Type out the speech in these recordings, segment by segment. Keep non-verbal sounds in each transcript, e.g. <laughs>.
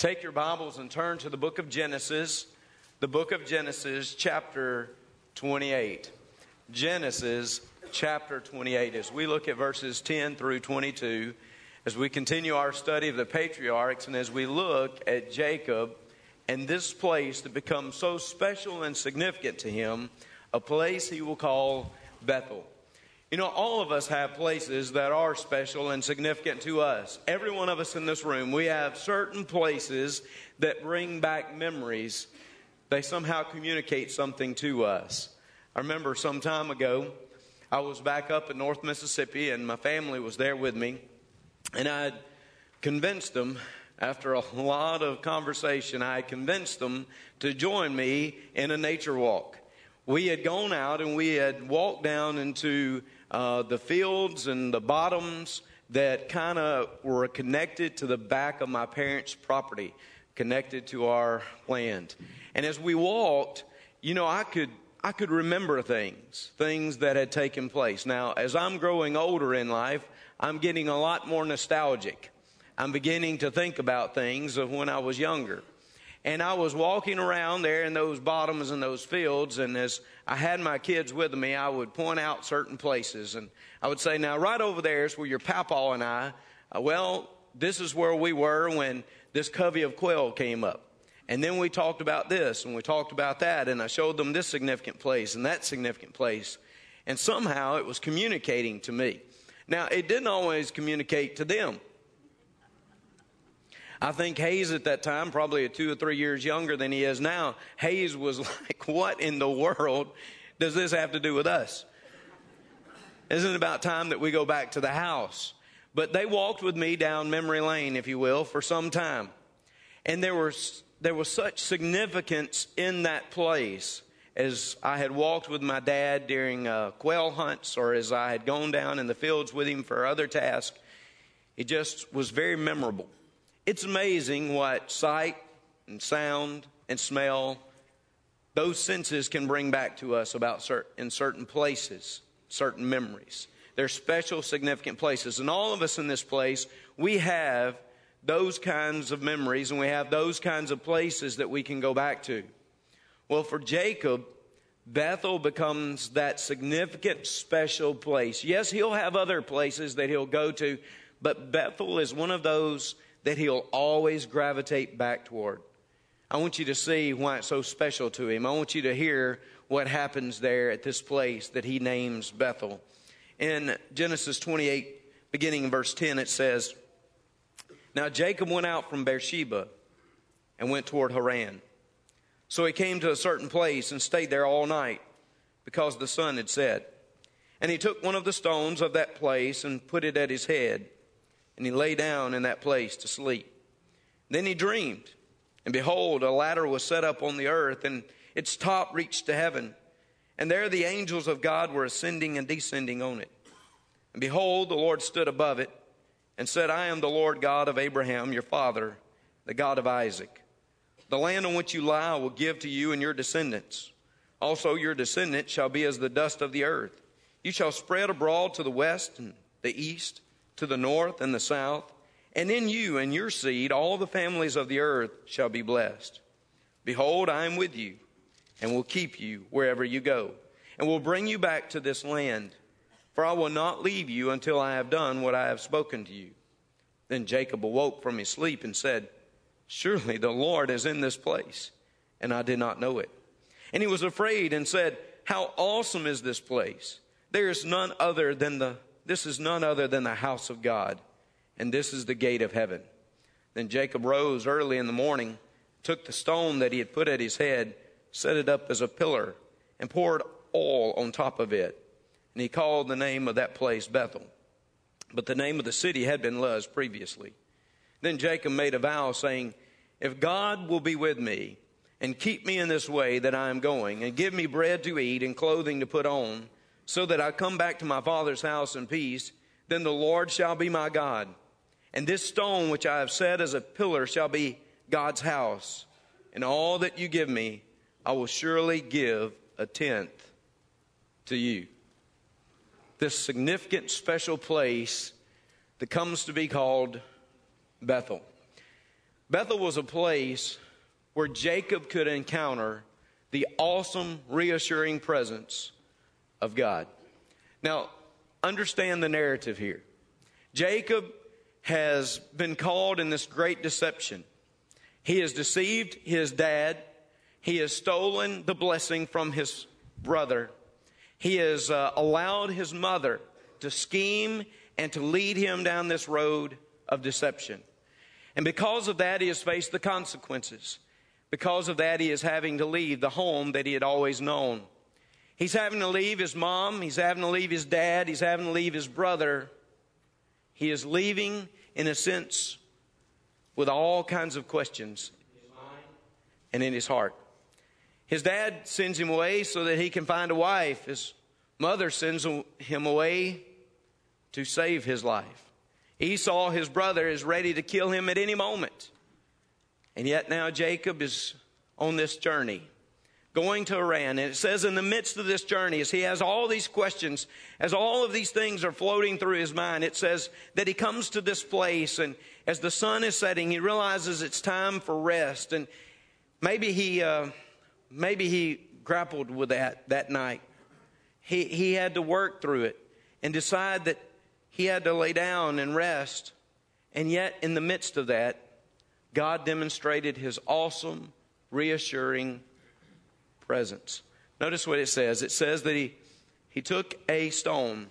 Take your Bibles and turn to the book of Genesis, the book of Genesis, chapter 28. Genesis, chapter 28. As we look at verses 10 through 22, as we continue our study of the patriarchs, and as we look at Jacob and this place that becomes so special and significant to him, a place he will call Bethel. You know, all of us have places that are special and significant to us. Every one of us in this room, we have certain places that bring back memories. They somehow communicate something to us. I remember some time ago, I was back up in North Mississippi and my family was there with me. And I convinced them, after a lot of conversation, I convinced them to join me in a nature walk. We had gone out and we had walked down into uh, the fields and the bottoms that kind of were connected to the back of my parents' property, connected to our land. And as we walked, you know, I could I could remember things, things that had taken place. Now, as I'm growing older in life, I'm getting a lot more nostalgic. I'm beginning to think about things of when I was younger. And I was walking around there in those bottoms and those fields, and as I had my kids with me, I would point out certain places. And I would say, Now, right over there is where your papa and I, uh, well, this is where we were when this covey of quail came up. And then we talked about this and we talked about that, and I showed them this significant place and that significant place. And somehow it was communicating to me. Now, it didn't always communicate to them. I think Hayes at that time, probably two or three years younger than he is now, Hayes was <laughs> like, What in the world does this have to do with us? Isn't it about time that we go back to the house? But they walked with me down memory lane, if you will, for some time. And there was, there was such significance in that place as I had walked with my dad during uh, quail hunts or as I had gone down in the fields with him for other tasks. It just was very memorable. It's amazing what sight and sound and smell, those senses can bring back to us about in certain places, certain memories. They're special, significant places. And all of us in this place, we have those kinds of memories and we have those kinds of places that we can go back to. Well, for Jacob, Bethel becomes that significant, special place. Yes, he'll have other places that he'll go to, but Bethel is one of those that he'll always gravitate back toward. I want you to see why it's so special to him. I want you to hear what happens there at this place that he names Bethel. In Genesis 28, beginning in verse 10, it says, Now Jacob went out from Beersheba and went toward Haran. So he came to a certain place and stayed there all night because the sun had set. And he took one of the stones of that place and put it at his head and he lay down in that place to sleep. Then he dreamed, and behold, a ladder was set up on the earth, and its top reached to heaven. And there the angels of God were ascending and descending on it. And behold, the Lord stood above it and said, I am the Lord God of Abraham, your father, the God of Isaac. The land on which you lie I will give to you and your descendants. Also, your descendants shall be as the dust of the earth. You shall spread abroad to the west and the east to the north and the south. And in you and your seed, all the families of the earth shall be blessed. Behold, I am with you and will keep you wherever you go and will bring you back to this land. For I will not leave you until I have done what I have spoken to you. Then Jacob awoke from his sleep and said, Surely the Lord is in this place, and I did not know it. And he was afraid and said, How awesome is this place! There is none other than the this is none other than the house of God, and this is the gate of heaven. Then Jacob rose early in the morning, took the stone that he had put at his head, set it up as a pillar, and poured oil on top of it. And he called the name of that place Bethel. But the name of the city had been Luz previously. Then Jacob made a vow, saying, If God will be with me, and keep me in this way that I am going, and give me bread to eat and clothing to put on, so that I come back to my father's house in peace, then the Lord shall be my God. And this stone which I have set as a pillar shall be God's house. And all that you give me, I will surely give a tenth to you. This significant special place that comes to be called Bethel. Bethel was a place where Jacob could encounter the awesome, reassuring presence of God. Now, understand the narrative here. Jacob has been called in this great deception. He has deceived his dad. He has stolen the blessing from his brother. He has uh, allowed his mother to scheme and to lead him down this road of deception. And because of that, he has faced the consequences. Because of that, he is having to leave the home that he had always known. He's having to leave his mom, he's having to leave his dad, he's having to leave his brother. He is leaving, in a sense, with all kinds of questions and in his heart. His dad sends him away so that he can find a wife. His mother sends him away to save his life. Esau, his brother, is ready to kill him at any moment. And yet now Jacob is on this journey, going to Haran. And it says in the midst of this journey, as he has all these questions, as all of these things are floating through his mind, it says that he comes to this place and as the sun is setting, he realizes it's time for rest. And maybe he, uh, maybe he grappled with that that night. He, he had to work through it and decide that he had to lay down and rest. And yet, in the midst of that, God demonstrated his awesome, reassuring presence. Notice what it says. It says that he, he took a stone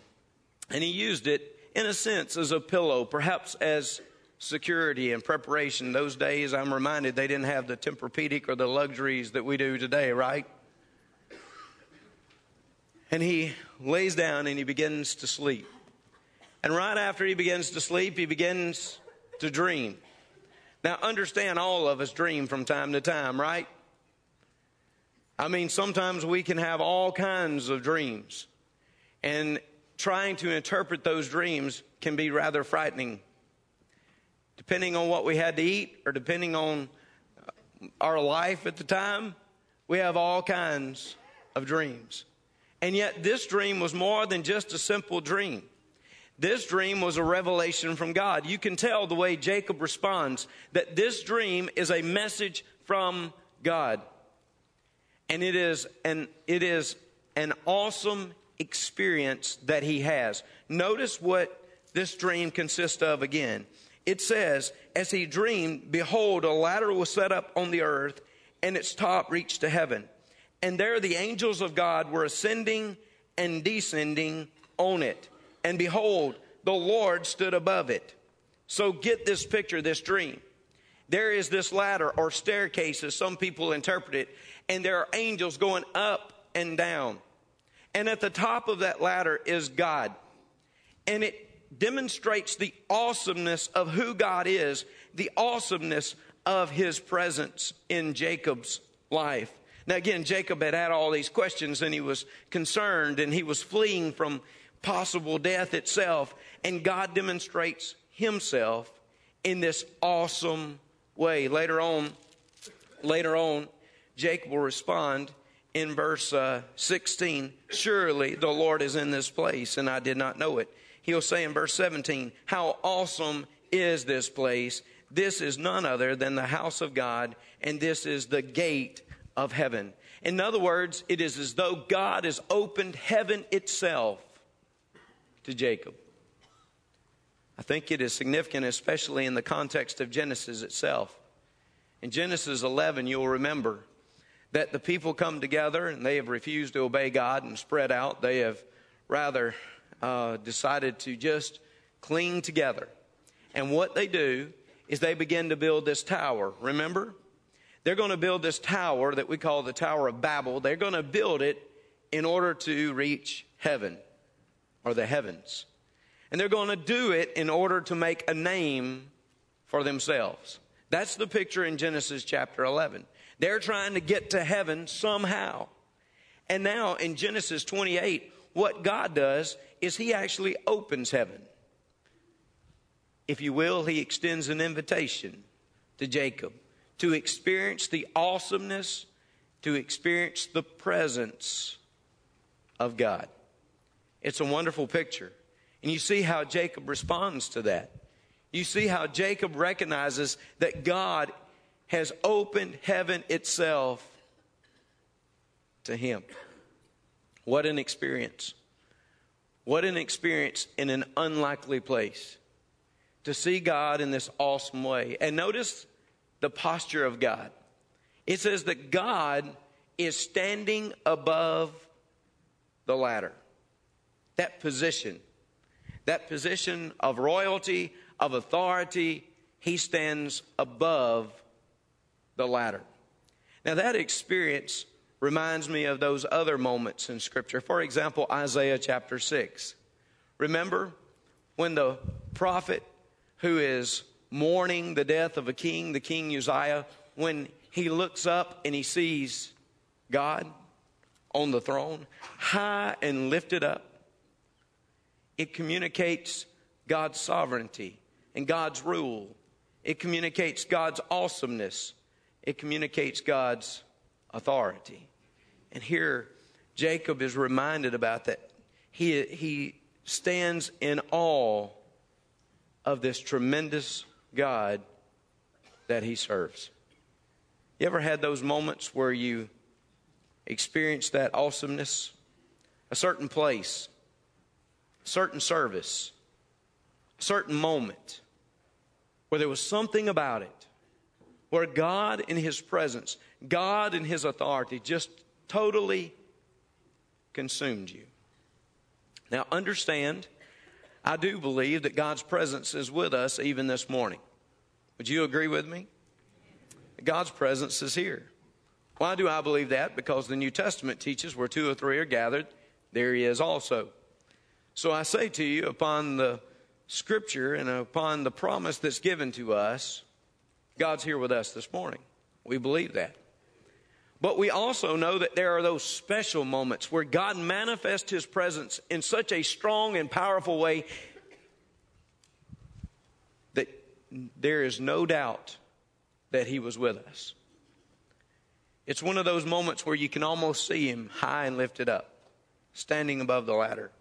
and he used it, in a sense, as a pillow, perhaps as security and preparation. Those days, I'm reminded they didn't have the Tempur-Pedic or the luxuries that we do today, right? And he lays down and he begins to sleep. And right after he begins to sleep, he begins to dream. Now, understand all of us dream from time to time, right? I mean, sometimes we can have all kinds of dreams. And trying to interpret those dreams can be rather frightening. Depending on what we had to eat or depending on our life at the time, we have all kinds of dreams. And yet, this dream was more than just a simple dream. This dream was a revelation from God. You can tell the way Jacob responds that this dream is a message from God. And it is an, it is an awesome experience that he has. Notice what this dream consists of again. It says, As he dreamed, behold, a ladder was set up on the earth, and its top reached to heaven. And there the angels of God were ascending and descending on it and behold, the Lord stood above it. So get this picture, this dream. There is this ladder or staircase, as some people interpret it, and there are angels going up and down. And at the top of that ladder is God. And it demonstrates the awesomeness of who God is, the awesomeness of his presence in Jacob's life. Now, again, Jacob had had all these questions and he was concerned and he was fleeing from possible death itself. And God demonstrates himself in this awesome way. Later on, later on, Jacob will respond in verse uh, 16 Surely the Lord is in this place, and I did not know it. He'll say in verse 17, How awesome is this place! This is none other than the house of God, and this is the gate of heaven. In other words, it is as though God has opened heaven itself to Jacob. I think it is significant, especially in the context of Genesis itself. In Genesis 11, you'll remember that the people come together and they have refused to obey God and spread out. They have rather uh, decided to just cling together. And what they do is they begin to build this tower. Remember? They're going to build this tower that we call the Tower of Babel. They're going to build it in order to reach heaven or the heavens. And they're going to do it in order to make a name for themselves. That's the picture in Genesis chapter 11. They're trying to get to heaven somehow. And now in Genesis 28, what God does is He actually opens heaven. If you will, He extends an invitation to Jacob to experience the awesomeness, to experience the presence of God. It's a wonderful picture. And you see how Jacob responds to that. You see how Jacob recognizes that God has opened heaven itself to him. What an experience. What an experience in an unlikely place to see God in this awesome way. And notice the posture of God. It says that God is standing above the ladder. That position, that position of royalty, of authority, he stands above the ladder. Now, that experience reminds me of those other moments in Scripture. For example, Isaiah chapter 6. Remember when the prophet who is mourning the death of a king, the king Uzziah, when he looks up and he sees God on the throne, high and lifted up, it communicates God's sovereignty and God's rule. It communicates God's awesomeness. It communicates God's authority. And here, Jacob is reminded about that. He, he stands in awe of this tremendous God that he serves. You ever had those moments where you experienced that awesomeness? A certain place, a certain service, a certain moment where there was something about it, where God in his presence, God in his authority just totally consumed you. Now, understand, I do believe that God's presence is with us even this morning. Would you agree with me? God's presence is here. Why do I believe that? Because the New Testament teaches where two or three are gathered, there he is also. So I say to you, upon the scripture and upon the promise that's given to us, God's here with us this morning. We believe that. But we also know that there are those special moments where God manifests his presence in such a strong and powerful way that there is no doubt that he was with us. It's one of those moments where you can almost see him high and lifted up, standing above the ladder.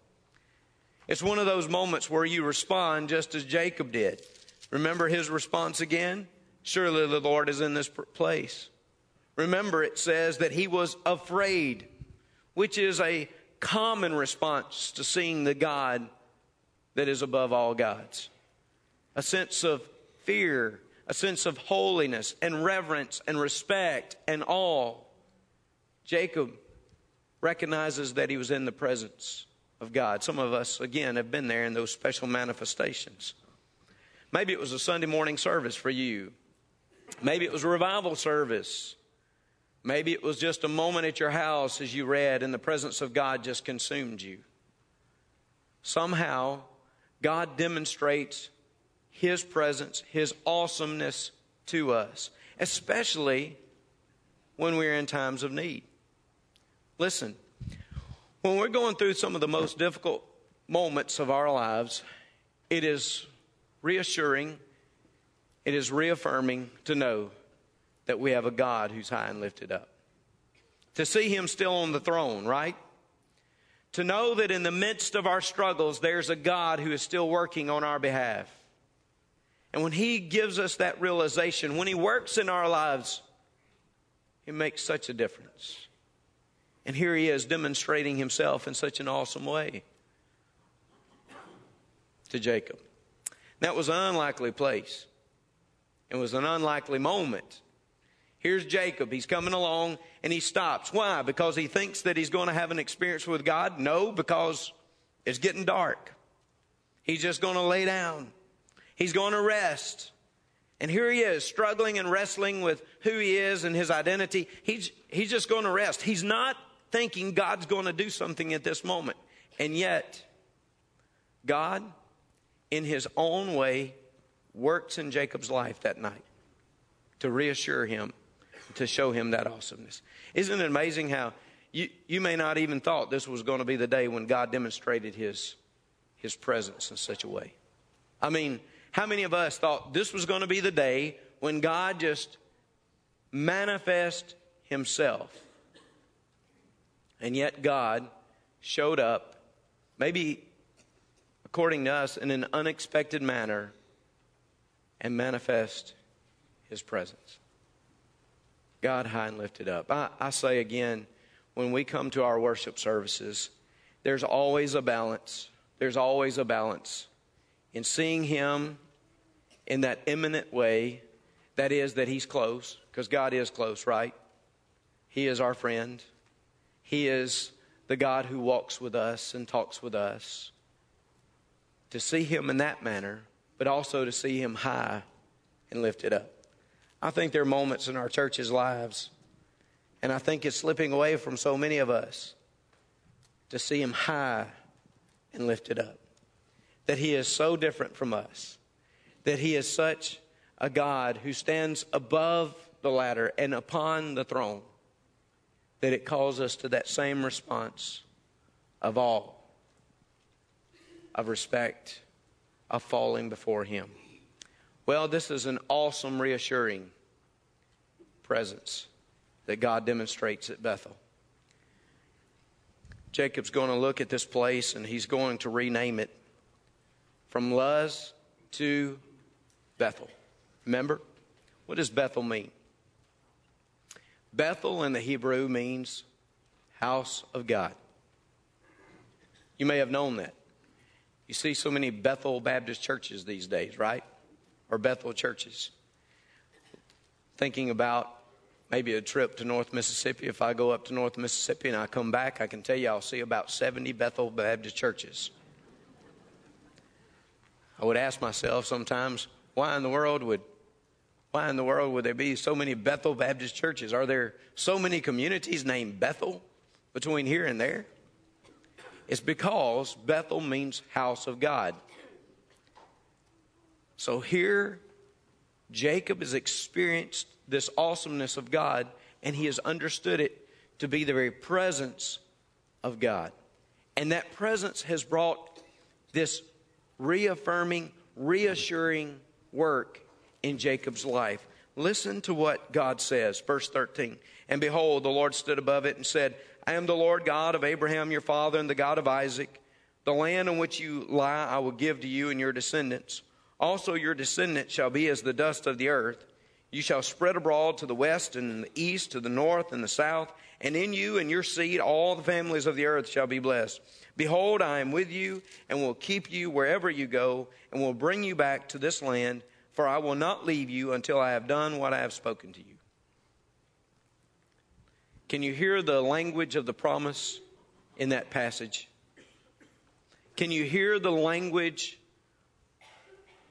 It's one of those moments where you respond just as Jacob did. Remember his response again? Surely the Lord is in this place. Remember, it says that he was afraid, which is a common response to seeing the God that is above all gods. A sense of fear, a sense of holiness and reverence and respect and awe. Jacob recognizes that he was in the presence of God. Some of us, again, have been there in those special manifestations. Maybe it was a Sunday morning service for you. Maybe it was a revival service. Maybe it was just a moment at your house as you read and the presence of God just consumed you. Somehow, God demonstrates His presence, His awesomeness to us, especially when we're in times of need. Listen, when we're going through some of the most difficult moments of our lives, it is reassuring, it is reaffirming to know that we have a God who's high and lifted up. To see him still on the throne, right? To know that in the midst of our struggles, there's a God who is still working on our behalf. And when he gives us that realization, when he works in our lives, it makes such a difference. And here he is demonstrating himself in such an awesome way to Jacob. That was an unlikely place. It was an unlikely moment. Here's Jacob. He's coming along and he stops. Why? Because he thinks that he's going to have an experience with God? No, because it's getting dark. He's just going to lay down. He's going to rest. And here he is, struggling and wrestling with who he is and his identity. He's, he's just going to rest. He's not thinking God's going to do something at this moment. And yet, God, in his own way, works in Jacob's life that night to reassure him to show him that awesomeness. Isn't it amazing how you, you may not even thought this was going to be the day when God demonstrated his, his presence in such a way? I mean, how many of us thought this was going to be the day when God just manifest himself? And yet God showed up, maybe according to us, in an unexpected manner and manifest his presence. God high and lifted up. I, I say again, when we come to our worship services, there's always a balance. There's always a balance in seeing him in that imminent way, that is, that he's close, because God is close, right? He is our friend. He is the God who walks with us and talks with us. To see him in that manner, but also to see him high and lifted up. I think there are moments in our church's lives, and I think it's slipping away from so many of us to see him high and lifted up. That he is so different from us, that he is such a God who stands above the ladder and upon the throne, that it calls us to that same response of awe, of respect, of falling before him. Well, this is an awesome, reassuring presence that God demonstrates at Bethel. Jacob's going to look at this place and he's going to rename it from Luz to Bethel. Remember? What does Bethel mean? Bethel in the Hebrew means house of God. You may have known that. You see so many Bethel Baptist churches these days, right? or Bethel churches. Thinking about maybe a trip to North Mississippi. If I go up to North Mississippi and I come back, I can tell you I'll see about 70 Bethel Baptist churches. I would ask myself sometimes, why in the world would why in the world would there be so many Bethel Baptist churches? Are there so many communities named Bethel between here and there? It's because Bethel means house of God. So here, Jacob has experienced this awesomeness of God, and he has understood it to be the very presence of God. And that presence has brought this reaffirming, reassuring work in Jacob's life. Listen to what God says, verse 13. And behold, the Lord stood above it and said, I am the Lord God of Abraham your father and the God of Isaac. The land on which you lie I will give to you and your descendants. Also, your descendants shall be as the dust of the earth. You shall spread abroad to the west and the east, to the north and the south, and in you and your seed all the families of the earth shall be blessed. Behold, I am with you and will keep you wherever you go, and will bring you back to this land, for I will not leave you until I have done what I have spoken to you. Can you hear the language of the promise in that passage? Can you hear the language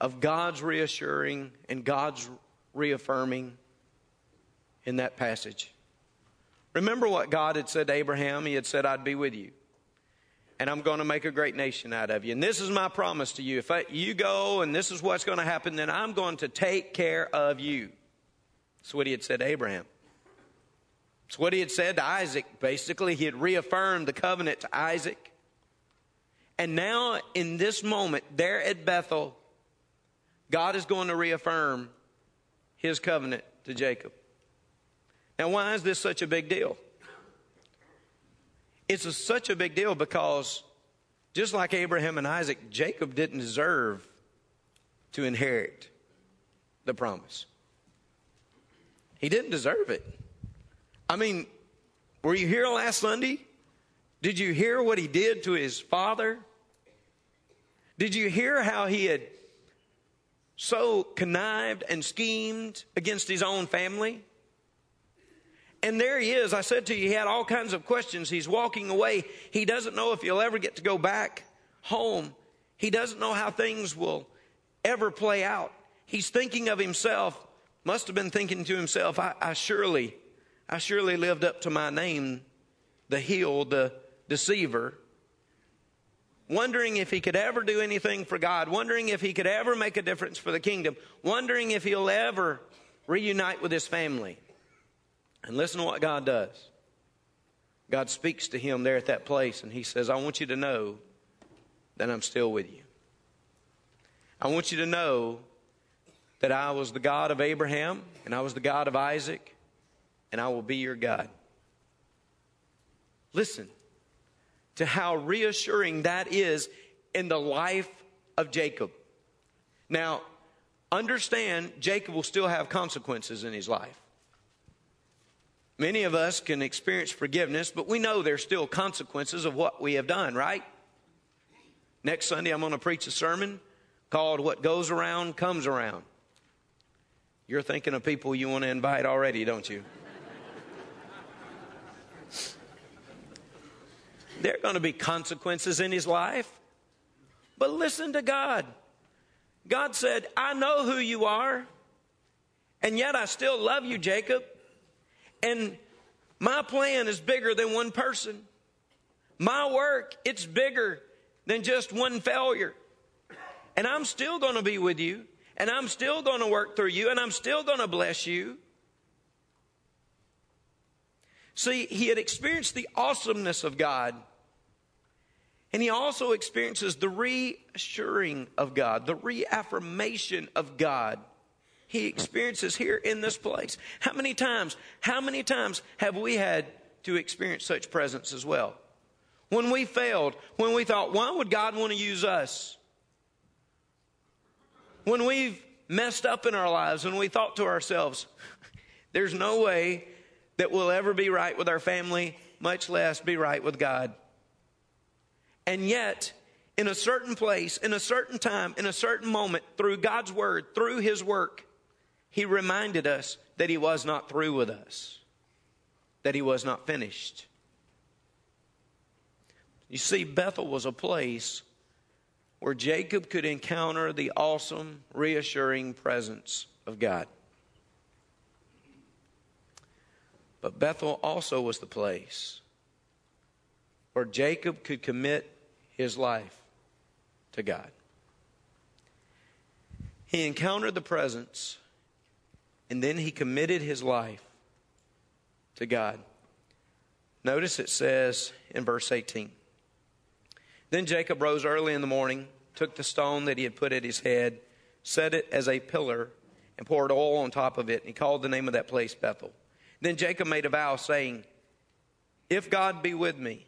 of God's reassuring and God's reaffirming in that passage. Remember what God had said to Abraham? He had said, I'd be with you. And I'm going to make a great nation out of you. And this is my promise to you. If I, you go and this is what's going to happen, then I'm going to take care of you. That's what he had said to Abraham. It's what he had said to Isaac. Basically, he had reaffirmed the covenant to Isaac. And now, in this moment, there at Bethel, God is going to reaffirm his covenant to Jacob. Now, why is this such a big deal? It's a, such a big deal because just like Abraham and Isaac, Jacob didn't deserve to inherit the promise. He didn't deserve it. I mean, were you here last Sunday? Did you hear what he did to his father? Did you hear how he had so connived and schemed against his own family. And there he is. I said to you, he had all kinds of questions. He's walking away. He doesn't know if he'll ever get to go back home. He doesn't know how things will ever play out. He's thinking of himself, must have been thinking to himself, I, I surely, I surely lived up to my name, the heel, the deceiver wondering if he could ever do anything for God, wondering if he could ever make a difference for the kingdom, wondering if he'll ever reunite with his family. And listen to what God does. God speaks to him there at that place, and he says, I want you to know that I'm still with you. I want you to know that I was the God of Abraham, and I was the God of Isaac, and I will be your God. Listen, to how reassuring that is in the life of Jacob. Now, understand Jacob will still have consequences in his life. Many of us can experience forgiveness, but we know there's still consequences of what we have done, right? Next Sunday, I'm going to preach a sermon called What Goes Around Comes Around. You're thinking of people you want to invite already, don't you? There are going to be consequences in his life. But listen to God. God said, I know who you are, and yet I still love you, Jacob. And my plan is bigger than one person. My work, it's bigger than just one failure. And I'm still going to be with you, and I'm still going to work through you, and I'm still going to bless you. See, he had experienced the awesomeness of God and he also experiences the reassuring of God, the reaffirmation of God. He experiences here in this place. How many times, how many times have we had to experience such presence as well? When we failed, when we thought, why would God want to use us? When we've messed up in our lives, when we thought to ourselves, there's no way that we'll ever be right with our family, much less be right with God. And yet, in a certain place, in a certain time, in a certain moment, through God's word, through his work, he reminded us that he was not through with us, that he was not finished. You see, Bethel was a place where Jacob could encounter the awesome, reassuring presence of God. But Bethel also was the place where Jacob could commit his life to God. He encountered the presence and then he committed his life to God. Notice it says in verse 18 Then Jacob rose early in the morning, took the stone that he had put at his head, set it as a pillar, and poured oil on top of it, and he called the name of that place Bethel. Then Jacob made a vow, saying, If God be with me,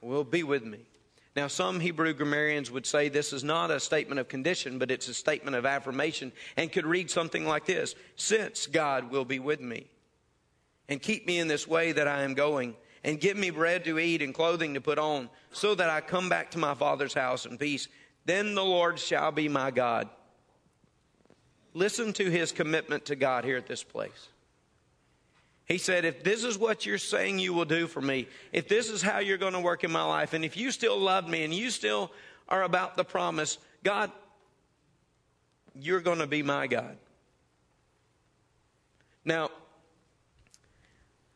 will be with me. Now, some Hebrew grammarians would say this is not a statement of condition, but it's a statement of affirmation and could read something like this Since God will be with me and keep me in this way that I am going, and give me bread to eat and clothing to put on, so that I come back to my father's house in peace, then the Lord shall be my God. Listen to his commitment to God here at this place. He said, If this is what you're saying you will do for me, if this is how you're going to work in my life, and if you still love me and you still are about the promise, God, you're going to be my God. Now,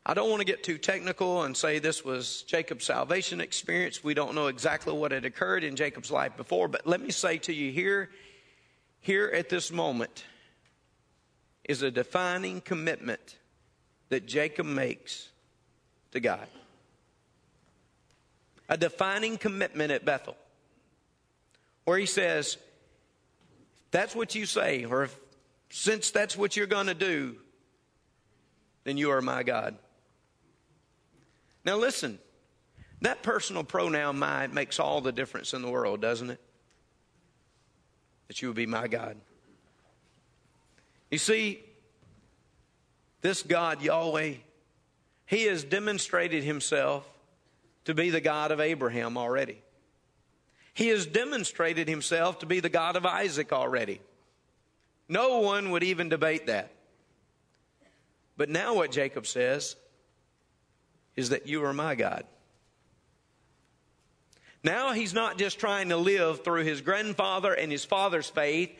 I don't want to get too technical and say this was Jacob's salvation experience. We don't know exactly what had occurred in Jacob's life before, but let me say to you here, here at this moment is a defining commitment that Jacob makes to God. A defining commitment at Bethel, where he says, That's what you say, or if, since that's what you're going to do, then you are my God. Now, listen, that personal pronoun my makes all the difference in the world, doesn't it? That you would be my God. You see, this God, Yahweh, He has demonstrated Himself to be the God of Abraham already. He has demonstrated Himself to be the God of Isaac already. No one would even debate that. But now, what Jacob says is that you are my God. Now he's not just trying to live through his grandfather and his father's faith,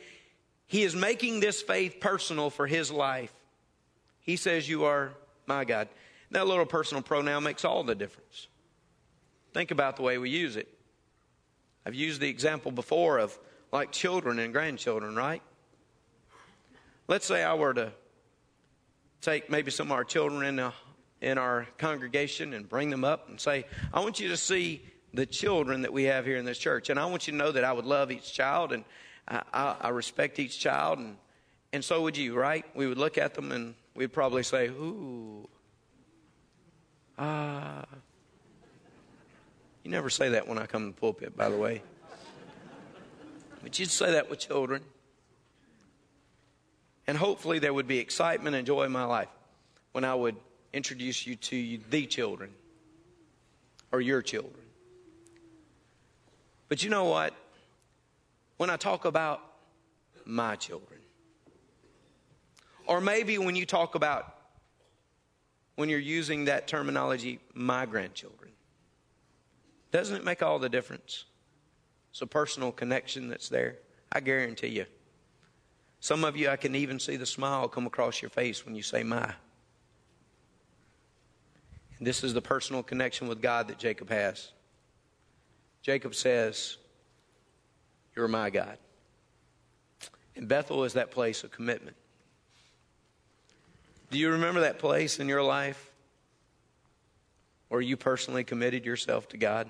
he is making this faith personal for his life. He says, You are my God. That little personal pronoun makes all the difference. Think about the way we use it. I've used the example before of like children and grandchildren, right? Let's say I were to take maybe some of our children in, a, in our congregation and bring them up and say, I want you to see the children that we have here in this church. And I want you to know that I would love each child and I, I, I respect each child. And, and so would you, right? We would look at them and we'd probably say, Ooh, ah. You never say that when I come to the pulpit, by the way. But you'd say that with children. And hopefully there would be excitement and joy in my life when I would introduce you to the children or your children. But you know what? When I talk about my children, or maybe when you talk about, when you're using that terminology, my grandchildren, doesn't it make all the difference? It's a personal connection that's there. I guarantee you. Some of you, I can even see the smile come across your face when you say my. And this is the personal connection with God that Jacob has. Jacob says, You're my God. And Bethel is that place of commitment. Do you remember that place in your life where you personally committed yourself to God?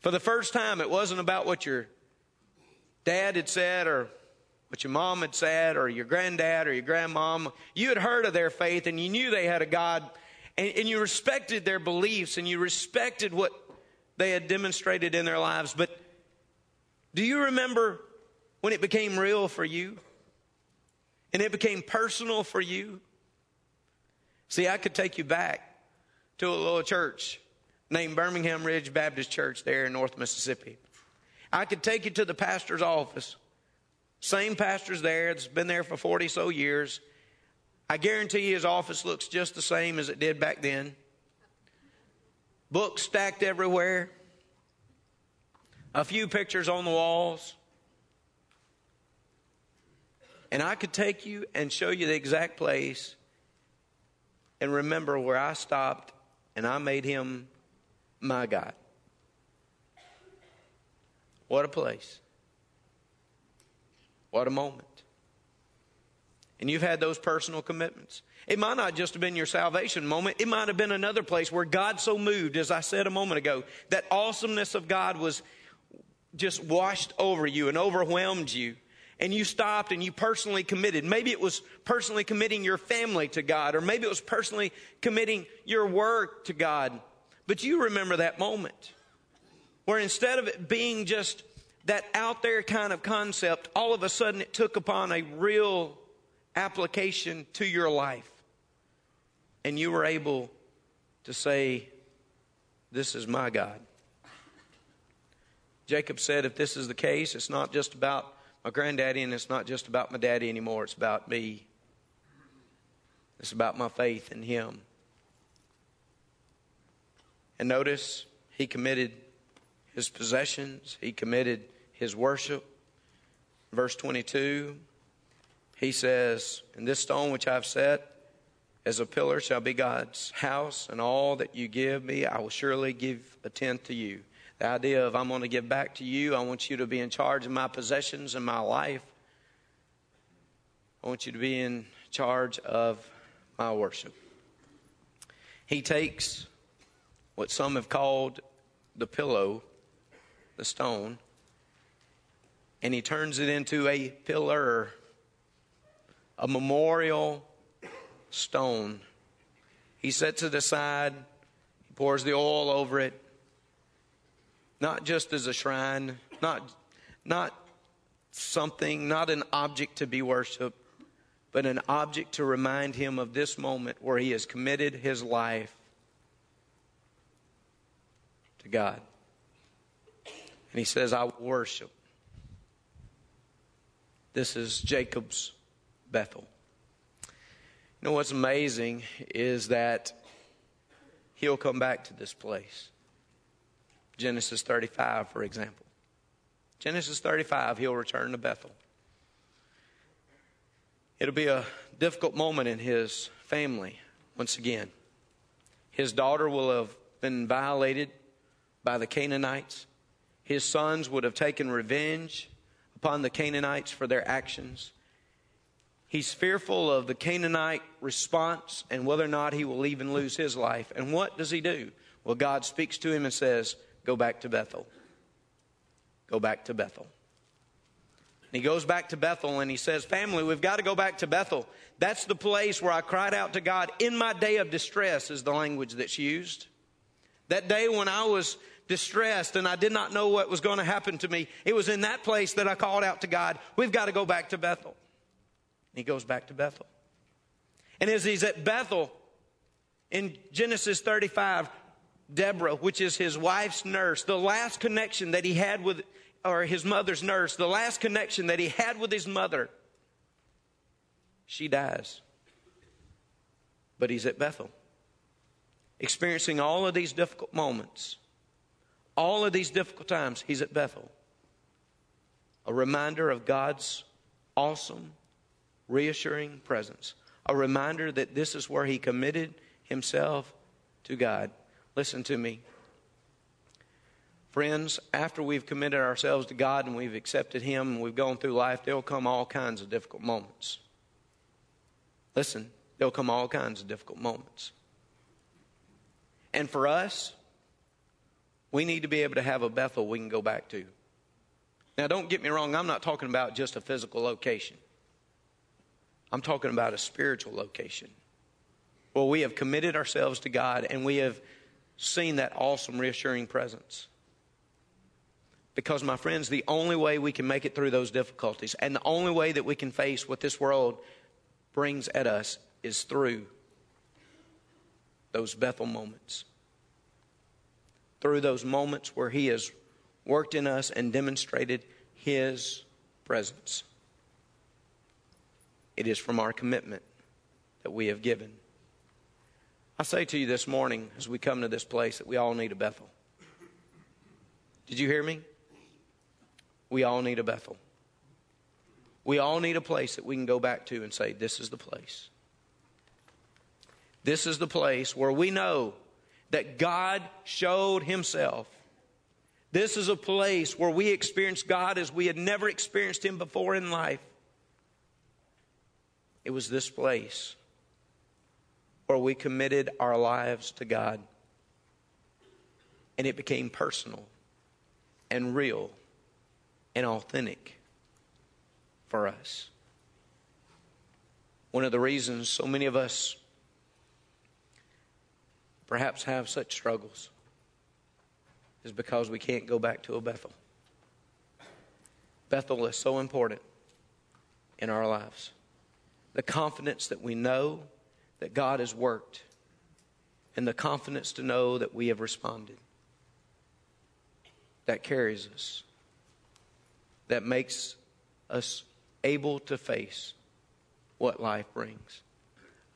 For the first time, it wasn't about what your dad had said or what your mom had said or your granddad or your grandmom. You had heard of their faith and you knew they had a God and, and you respected their beliefs and you respected what they had demonstrated in their lives. But do you remember when it became real for you? And it became personal for you? See, I could take you back to a little church named Birmingham Ridge Baptist Church there in North Mississippi. I could take you to the pastor's office. Same pastor's there that's been there for 40 so years. I guarantee you his office looks just the same as it did back then. Books stacked everywhere. A few pictures on the walls. And I could take you and show you the exact place and remember where I stopped and I made him my God. What a place. What a moment. And you've had those personal commitments. It might not just have been your salvation moment. It might have been another place where God so moved, as I said a moment ago, that awesomeness of God was just washed over you and overwhelmed you. And you stopped and you personally committed. Maybe it was personally committing your family to God, or maybe it was personally committing your work to God. But you remember that moment where instead of it being just that out there kind of concept, all of a sudden it took upon a real application to your life. And you were able to say, This is my God. Jacob said, If this is the case, it's not just about my granddaddy and it's not just about my daddy anymore, it's about me. It's about my faith in him. And notice, he committed his possessions, he committed his worship. Verse 22, he says, And this stone which I've set as a pillar shall be God's house, and all that you give me, I will surely give a tenth to you. The idea of I'm going to give back to you, I want you to be in charge of my possessions and my life. I want you to be in charge of my worship. He takes what some have called the pillow, the stone, and he turns it into a pillar, a memorial stone. He sets it aside, he pours the oil over it, not just as a shrine, not, not something, not an object to be worshiped, but an object to remind him of this moment where he has committed his life to God. And he says, I worship. This is Jacob's Bethel. You know what's amazing is that he'll come back to this place. Genesis 35, for example. Genesis 35, he'll return to Bethel. It'll be a difficult moment in his family once again. His daughter will have been violated by the Canaanites. His sons would have taken revenge upon the Canaanites for their actions. He's fearful of the Canaanite response and whether or not he will even lose his life. And what does he do? Well, God speaks to him and says, Go back to Bethel. Go back to Bethel. And he goes back to Bethel and he says, Family, we've got to go back to Bethel. That's the place where I cried out to God in my day of distress, is the language that's used. That day when I was distressed and I did not know what was going to happen to me, it was in that place that I called out to God, We've got to go back to Bethel. And he goes back to Bethel. And as he's at Bethel, in Genesis 35, Deborah, which is his wife's nurse, the last connection that he had with, or his mother's nurse, the last connection that he had with his mother, she dies. But he's at Bethel, experiencing all of these difficult moments, all of these difficult times. He's at Bethel. A reminder of God's awesome, reassuring presence. A reminder that this is where he committed himself to God. Listen to me. Friends, after we've committed ourselves to God and we've accepted Him and we've gone through life, there'll come all kinds of difficult moments. Listen, there'll come all kinds of difficult moments. And for us, we need to be able to have a Bethel we can go back to. Now, don't get me wrong, I'm not talking about just a physical location, I'm talking about a spiritual location. Well, we have committed ourselves to God and we have seen that awesome, reassuring presence. Because, my friends, the only way we can make it through those difficulties and the only way that we can face what this world brings at us is through those Bethel moments. Through those moments where He has worked in us and demonstrated His presence. It is from our commitment that we have given. I say to you this morning as we come to this place that we all need a Bethel. Did you hear me? We all need a Bethel. We all need a place that we can go back to and say, This is the place. This is the place where we know that God showed Himself. This is a place where we experience God as we had never experienced Him before in life. It was this place where we committed our lives to God. And it became personal and real and authentic for us. One of the reasons so many of us perhaps have such struggles is because we can't go back to a Bethel. Bethel is so important in our lives. The confidence that we know that God has worked and the confidence to know that we have responded. That carries us, that makes us able to face what life brings.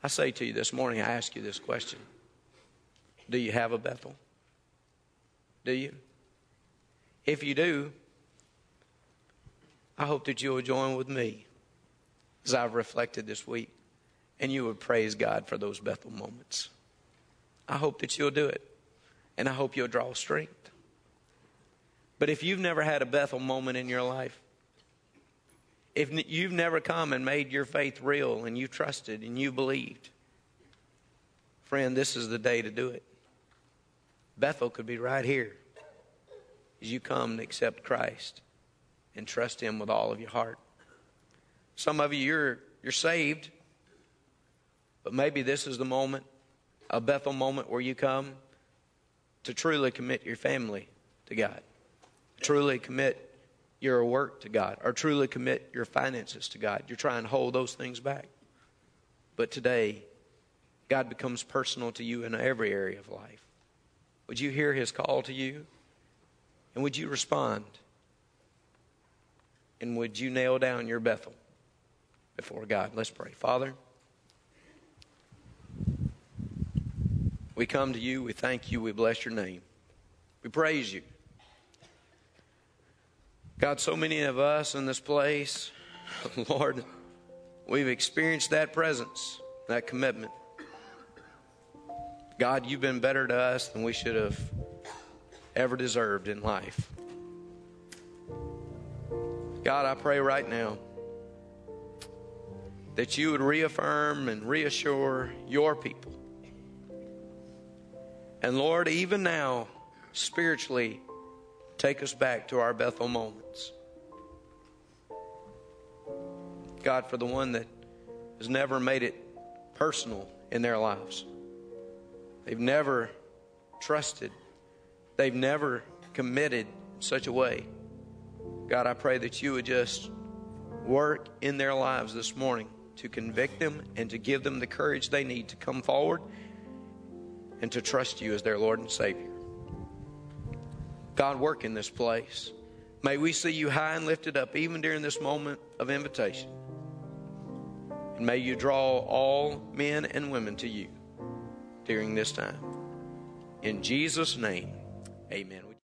I say to you this morning, I ask you this question Do you have a Bethel? Do you? If you do, I hope that you will join with me as I've reflected this week and you would praise God for those Bethel moments. I hope that you'll do it, and I hope you'll draw strength. But if you've never had a Bethel moment in your life, if you've never come and made your faith real and you trusted and you believed, friend, this is the day to do it. Bethel could be right here as you come and accept Christ and trust Him with all of your heart. Some of you, you're, you're saved, but maybe this is the moment, a Bethel moment, where you come to truly commit your family to God, truly commit your work to God, or truly commit your finances to God. You're trying to hold those things back. But today, God becomes personal to you in every area of life. Would you hear his call to you? And would you respond? And would you nail down your Bethel before God? Let's pray. Father, We come to you, we thank you, we bless your name. We praise you. God, so many of us in this place, <laughs> Lord, we've experienced that presence, that commitment. God, you've been better to us than we should have ever deserved in life. God, I pray right now that you would reaffirm and reassure your people and Lord, even now, spiritually, take us back to our Bethel moments. God, for the one that has never made it personal in their lives, they've never trusted they've never committed such a way. God, I pray that you would just work in their lives this morning to convict them and to give them the courage they need to come forward and to trust you as their Lord and Savior. God, work in this place. May we see you high and lifted up even during this moment of invitation. And may you draw all men and women to you during this time. In Jesus' name, amen.